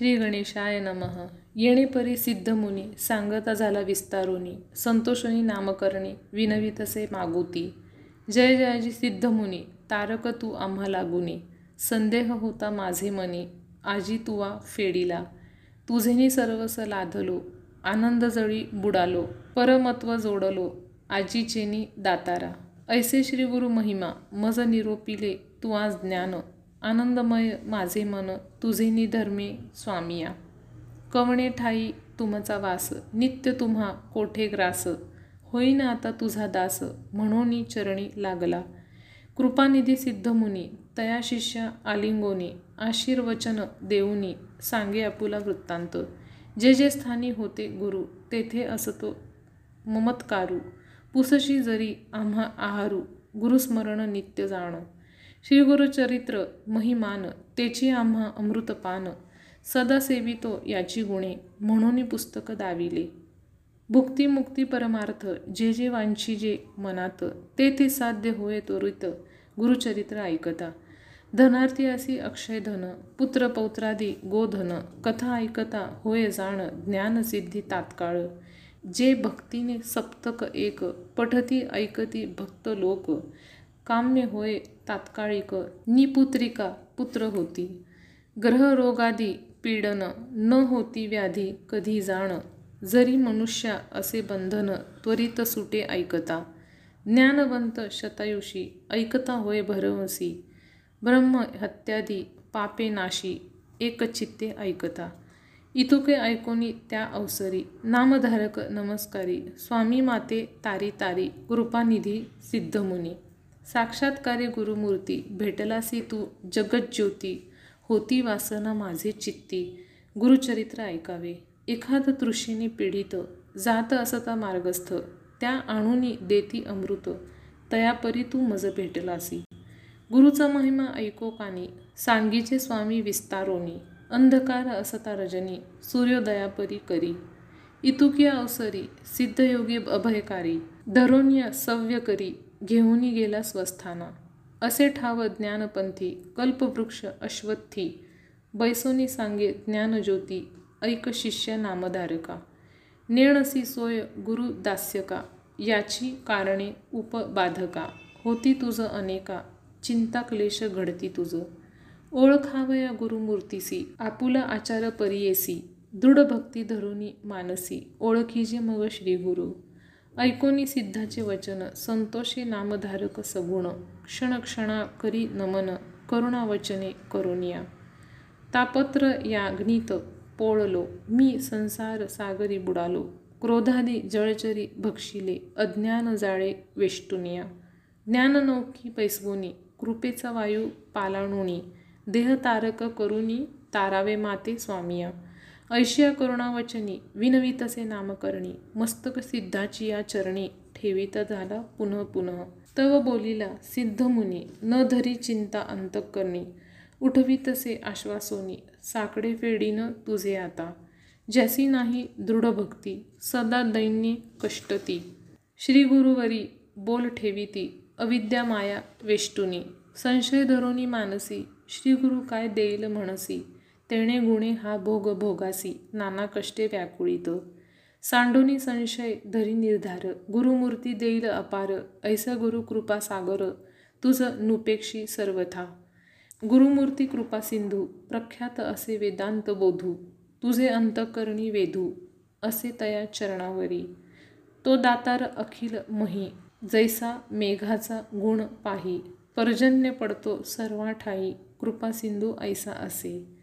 श्री गणेशाय नमः येणेपरी सिद्धमुनी सांगता झाला विस्तारुनी संतोषणी नामकरणी विनवितसे मागुती. जय जयाजी सिद्धमुनी तारक तू आम्हा लागुनी. संदेह होता माझे मनी आजी तुवा फेडीला. तुझेनी सर्वस लाधलो आनंद जळी बुडालो परमत्व जोडलो आजीचेनी दातारा. ऐसे श्री गुरु महिमा मज निरोपिले तू आज ज्ञान. आनंदमय माझे मन तुझे निधर्मे स्वामिया कवणे ठाई तुमचा वास नित्य तुम्हा कोठे ग्रास. होईना आता तुझा दास म्हणून चरणी लागला. कृपानिधी सिद्धमुनी तया शिष्या आलिंगोनी आशीर्वचन देऊनी सांगे आपुला वृत्तांत. जे जे स्थानी होते गुरु तेथे असतो ममत्कारू. पुसशी जरी आम्हा आहारू गुरुस्मरण नित्य जाणं. श्री गुरुचरित्र महिमान तेची आम्हा अमृतपान सदा सेवितो याची गुणे म्हणून पुस्तक दाविले. भुक्ती मुक्ती परमार्थ जे जे वांछी जे मनात ते ते साध्य होय त्वरित गुरुचरित्र ऐकता. धनार्थी असी अक्षय धन पुत्र पौत्रादी गोधन कथा ऐकता होय जाण ज्ञानसिद्धी तात्काळ. जे भक्तीने सप्तक एक पठती ऐकती भक्त लोक काम्य होय तात्काळिक निपुत्रिका पुत्र होती. ग्रहरोगादी पीडन न होती व्याधी कधी जाण. जरी मनुष्या असे बंधन त्वरित सुटे ऐकता. ज्ञानवंत शतायुषी ऐकता होय भरवसी. ब्रह्म हत्यादी पापे नाशी एकचित्ते ऐकता. इतुके ऐकोनी त्या अवसरी नामधारक नमस्कारी. स्वामी माते तारी तारी कृपानिधी सिद्धमुनी. साक्षात्कारी गुरुमूर्ती भेटलासी तू जगज्योती होती वासना माझे चित्ती. गुरुचरित्र ऐकावे. एखाद तृषीने पीडित जात असता मार्गस्थ त्या आणुनी देती अमृत. तयापरी तू मज भेटलासी. गुरुचा महिमा ऐको कानी. सांगीचे स्वामी विस्तारोनी. अंधकार असता रजनी सूर्योदयापरी करी. इतुकिया अवसरी सिद्धयोगी अभयकारी धरोण्य सव्य करी. घेऊनी गेला स्वस्थाना. असे ठाव ज्ञानपंथी कल्पवृक्ष अश्वत्थी बैसोनी सांगे ज्ञानज्योती ऐक शिष्य नामधारका. नेणसी सोय गुरु दास्यका याची कारणे उपबाधका. होती तुझं अनेका चिंता क्लेश घडती तुझं. ओळखावया गुरुमूर्तीसी आपुला आचार परियेसी दृढ भक्ती धरुनी मानसी ओळखीजे मग श्री गुरु ऐकोनी सिद्धाचे वचन संतोषी नामधारक सगुण क्षणक्षणा करी नमन करुणावचने करुनिया तापत्र याग्नित पोळलो मी संसार सागरी बुडालो क्रोधादी जळचरी भक्षिले अज्ञान जाळे वेष्टुनिया. ज्ञाननौकी पैसवुनी कृपेचा वायू पालाणुनी देहतारक करुनी तारावे माते स्वामिया. ऐशिया करुणावचनी विनवितसे नामकरणी मस्तक सिद्धाची या चरणी ठेवित झाला पुनः पुनः. तव बोलिला सिद्धमुनी न धरी चिंता अंतकरणी उठवितसे आश्वासोनी साकडे फेडीन तुझे आता. ज्यासी नाही दृढ भक्ती सदा दैन्य कष्टती. श्री गुरुवरी बोल ठेविती अविद्या माया वेष्टुनी. संशय धरोनी मानसी श्री गुरु काय देईल म्हणसी. तेणे गुणे हा भोग भोगासी नाना कष्टे व्याकुळीत. सांडोनी संशय धरी निर्धार गुरुमूर्ती देईल अपार ऐस गुरु कृपा सागर तुझ नुपेक्षी सर्वथा. गुरुमूर्ती कृपा सिंधू प्रख्यात असे वेदांत बोधू तुझे अंतकरणी वेधू असे तया चरणावरी. तो दातार अखिल मही जैसा मेघाचा गुण पाही पर्जन्य पडतो सर्वा ठाई कृपा सिंधू ऐसा असे.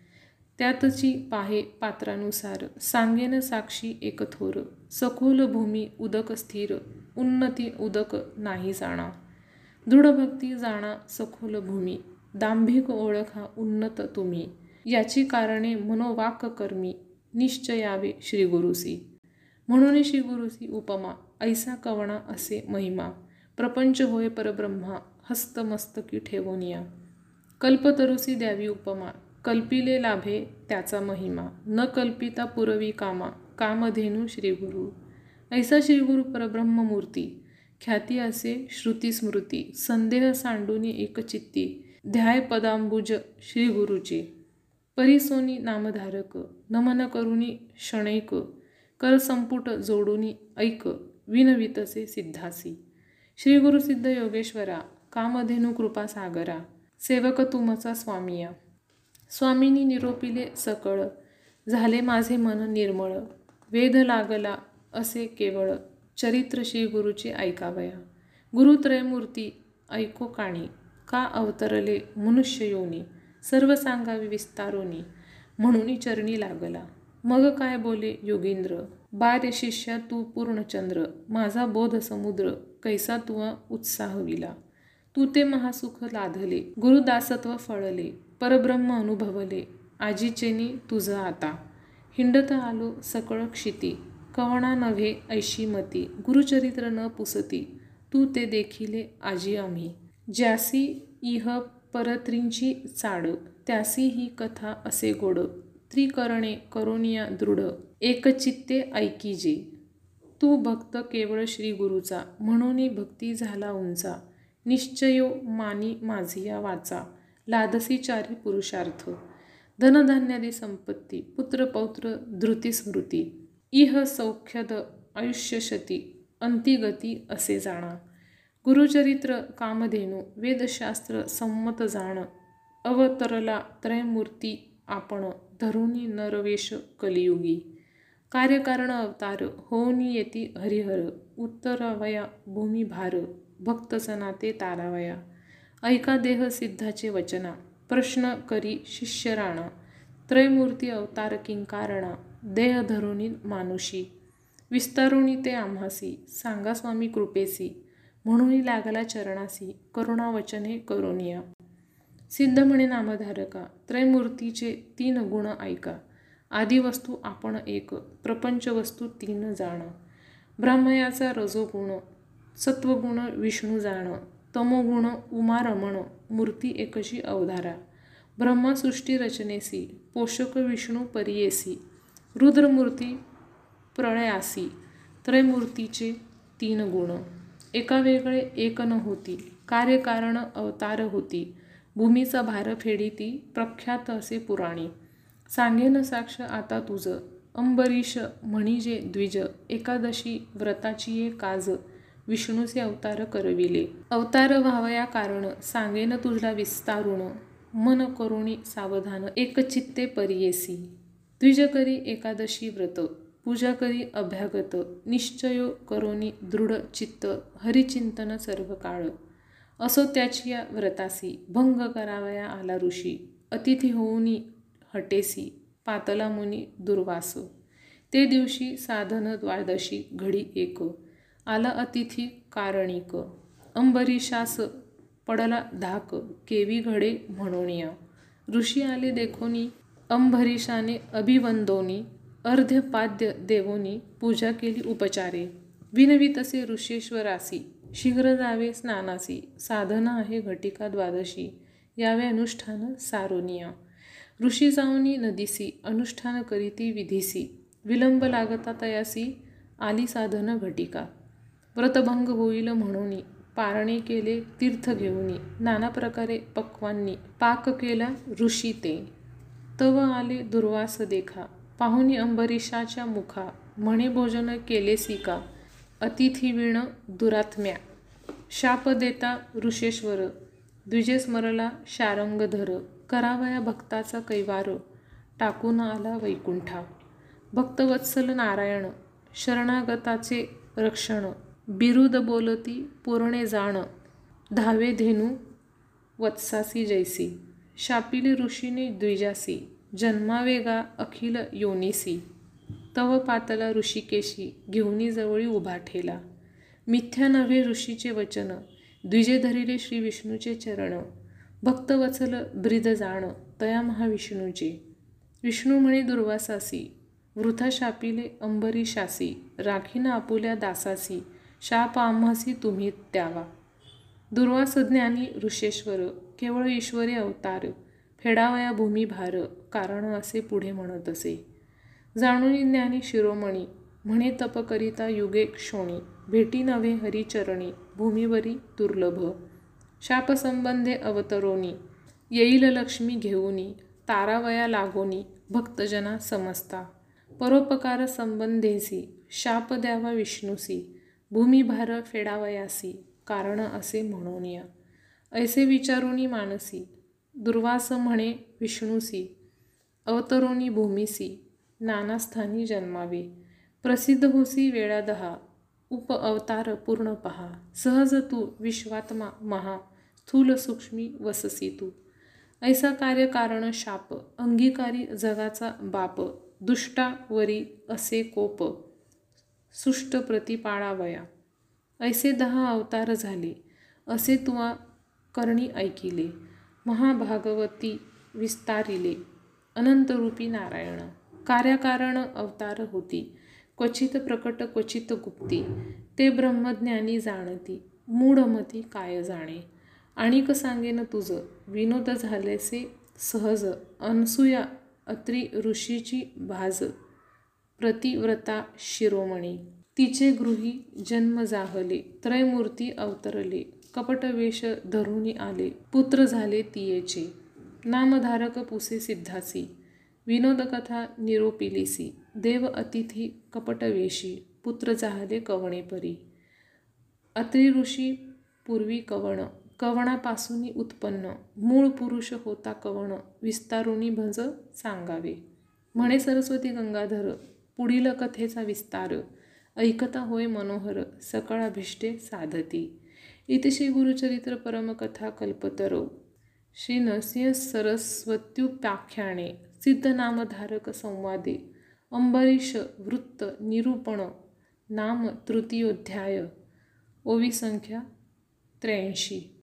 त्यातची पाहे पात्रानुसार. सांगेन साक्षी एकथोर सखोल भूमी उदक स्थिर. उन्नती उदक नाही जाणा. दृढभक्ती जाणा सखोल भूमी. दांभिक ओळखा उन्नत तुम्ही. याची कारणे मनोवाक कर्मी. निश्चयावे श्रीगुरुसी म्हणून श्रीगुरुसी उपमा. ऐसा कवणा असे महिमा. प्रपंच होय परब्रह्मा. हस्तमस्तकी ठेवून या. कल्पतरुसी द्यावी उपमा. कल्पिले लाभे त्याचा महिमा. न कल्पिता पुरवी कामा. कामधेनू श्रीगुरु. ऐसा श्रीगुरु परब्रह्ममूर्ती. ख्याती असे श्रुती स्मृती. संदेह सांडूनी एकचित्ती ध्याय पदांबुज श्रीगुरुची परिसोनी नामधारक. नमन करुणी क्षणैक. कर संपुट जोडुनी ऐक. विनवितसे सिद्धासी. श्री गुरुसिद्ध योगेश्वरा. कामधेनु कृपा सागरा. सेवक तुमचा स्वामिया. स्वामींनी निरोपिले सकळ झाले माझे मन निर्मळ. वेध लागला असे केवळ चरित्र श्री गुरुचे ऐकावया. गुरुत्रयमूर्ती ऐको काणी. का अवतरले मनुष्य योनी? सर्व सांगावी विस्तारोनी. म्हणून चरणी लागला. मग काय बोले योगींद्र? बार्य शिष्या तू पूर्णचंद्र माझा बोध समुद्र कैसा तुवा उत्साह विला तू ते महासुख लाधले गुरुदासत्व फळले. परब्रह्म अनुभवले आजीचेनी तुझं आता. हिंडत आलो सकळ क्षिती कवणा नव्हे ऐशी मती. गुरुचरित्र न पुसती तू ते देखिले आजी आम्ही. ज्यासी इह परत्रींची चाड त्यासी ही कथा असे गोड. त्रिकरणे करोनिया दृढ एकचित्ते ऐकीजे तू भक्त केवळ श्री गुरुचा म्हणून भक्ती झाला उंचा. निश्चयो मानी माझिया वाचा. लादसी चारी पुरुषार्थ. धनधान्यादी संपत्ती पुत्रपौत्र धृती स्मृती. इह सौख्यद आयुष्यशती अंतिगती असे जाणा. गुरुचरित्र कामधेनू वेदशास्त्र संमत जाण. अवतरला त्रयमूर्ती आपण धरुणी नरवेश कलियुगी. कार्यकारण अवतार होऊनी येती हरिहर. उत्तरावया भूमिभार भक्तसनाते तारावया. ऐका देह सिद्धाचे वचना प्रश्न करी शिष्य राणा त्रयमूर्ती अवतार किंकारणा देह धरुणी मानुषी विस्तारुणी ते आम्हासी सांगा स्वामी कृपेसी म्हणून लागला चरणासी करुणा वचने करुणिया सिद्ध म्हणे नामधारका त्रयमूर्तीचे तीन गुण ऐका. आदिवस्तू आपण एक प्रपंच वस्तू तीन जाणं. ब्राह्मयाचा रजोगुण सत्वगुण विष्णू जाणं. तमोगुण उमारमण मूर्ती एकशी अवधारा ब्रह्मसृष्टी रचनेसी पोषक विष्णू परियेसी रुद्रमूर्ती प्रळयासी त्रयमूर्तीचे तीन गुण एका वेगळे एक न होती कार्यकारण अवतार होती भूमीचा भार फेडीती प्रख्यात असे पुराणी. सांगेन साक्ष आता तुझं अंबरीश म्हणीजे द्विज एकादशी व्रताची ये काज विष्णूचे अवतार करविले. अवतार व्हावया कारण सांगेन तुझला विस्तारुण. मन करुणी सावधान एकचित्ते परियेसी. द्विज करी एकादशी व्रत. पूजा करी अभ्यागत. निश्चयो करोनी दृढ चित्त. हरिचिंतन सर्व काळ असो त्याची या व्रतासी. भंग करावया आला ऋषी. अतिथी होऊनी हटेसी. पातला मुनी दुर्वास. ते दिवशी साधन द्वादशी घडी एक. आला अतिथी कारणिक. अंबरीशास पडला धाक केवी घडे म्हणोनिया. ऋषी आले देखोनी अंबरीशाने अभिवंदोनी अर्ध्यपाद्य देवोनी पूजा केली उपचारे. विनवी तसे ऋषेश्वरासी शीघ्र जावे स्नानासी साधना आहे घटिका द्वादशी यावे अनुष्ठान सारोनिया. ऋषी जाऊनी नदीसी अनुष्ठान करीती विधीसी विलंब लागता तयासी आली साधन घटिका. व्रतभंग होईल म्हणून पारणे केले तीर्थ घेऊनी नाना प्रकारे पक्वांनी पाक केला ऋषी ते तव आले दुर्वास देखा पाहुनी अंबरीशाच्या मुखा म्हणे भोजन केले सिका अतिथी दुरात्म्या. शाप देता ऋषेश्वर द्विजे स्मरला शारंगधर करावया भक्ताचा कैवार टाकून आला वैकुंठा. भक्तवत्सल नारायण शरणागताचे रक्षण बिरुद बोलती पूर्णे जाण. धावे धेनू वत्सासी जैसी. शापिली ऋषीने द्विजासी. जन्मावेगा अखिल योनिसी. तव पातला ऋषिकेशी घेऊनी जवळी उभा ठेला. मिथ्या नव्हे ऋषीचे वचन. द्विजे धरिले श्री विष्णूचे चरण. भक्तवचल ब्रिद जाण. तया महाविष्णूचे. विष्णू म्हणे दुर्वासासी. वृथा शापिले अंबरीशासी. राखीना आपुल्या दासासी. शाप आम्हासी तुम्ही द्यावा दुर्वासज्ञानी ऋषेश्वर केवळ ईश्वरी अवतार फेडावया भूमी भार कारण असे पुढे म्हणत असे. जाणून ज्ञानी शिरोमणी म्हणे तप करिता युगे क्षोणी भेटी नव्हे हरिचरणी भूमीवरी दुर्लभ. शापसंबंधे अवतरोनी येईल लक्ष्मी घेऊनी तारावया लागोनी भक्तजना समजता परोपकार संबंधेसी शाप द्यावा विष्णूसी भूमिभार फेडावयासी कारण असे म्हणूनिया. ऐसे विचारुनी मानसी दुर्वास म्हणे विष्णूसी अवतरुणी भूमिसी नानास्थानी जन्मावे. प्रसिद्ध होसी वेळा दहा उप अवतार पूर्ण पहा. सहज तू विश्वात्मा महा स्थूल सूक्ष्मी वससी तू. ऐसा कार्य कारण शाप अंगीकारी जगाचा बाप दुष्टावरी असे कोप. सुष्ट प्रतिपाळावया ऐसे दहा अवतार झाले. असे तुवा करणी ऐकिले. महाभागवती विस्तारिले. अनंतरूपी नारायण. कार्याकारण अवतार होती. क्वचित प्रकट क्वचित गुप्ती. ते ब्रह्मज्ञानी जाणती. मूढमती काय जाणे? आणिक सांगेन तुझं विनोद झालेसे सहज. अनसूया अत्री ऋषीची भाज. प्रतिव्रता शिरोमणी. तिचे गृही जन्म जाहले त्रयमूर्ती अवतरले कपटवेश धरुनी आले पुत्र झाले तियेचे. नामधारक पुसे सिद्धासी विनोदकथा निरोपिलीसी देव अतिथी कपटवेशी पुत्र जाहले कवणेपरी अत्री ऋषी पूर्वी कवण कवणापासून उत्पन्न मूळ पुरुष होता कवण विस्तारुणी भज सांगावे. म्हणे सरस्वती गंगाधर पुढील कथेचा विस्तार. ऐकता होय मनोहर सकळाभिष्टे साधती. इतिशी गुरुचरित्र परमकथा कल्पतरो. श्री नरसिंह सरस्वत्युपाख्याने सिद्धनामधारक संवादे. अंबरीश वृत्त निरूपण. नाम तृतीयोध्याय. ओवी संख्या त्र्याऐंशी.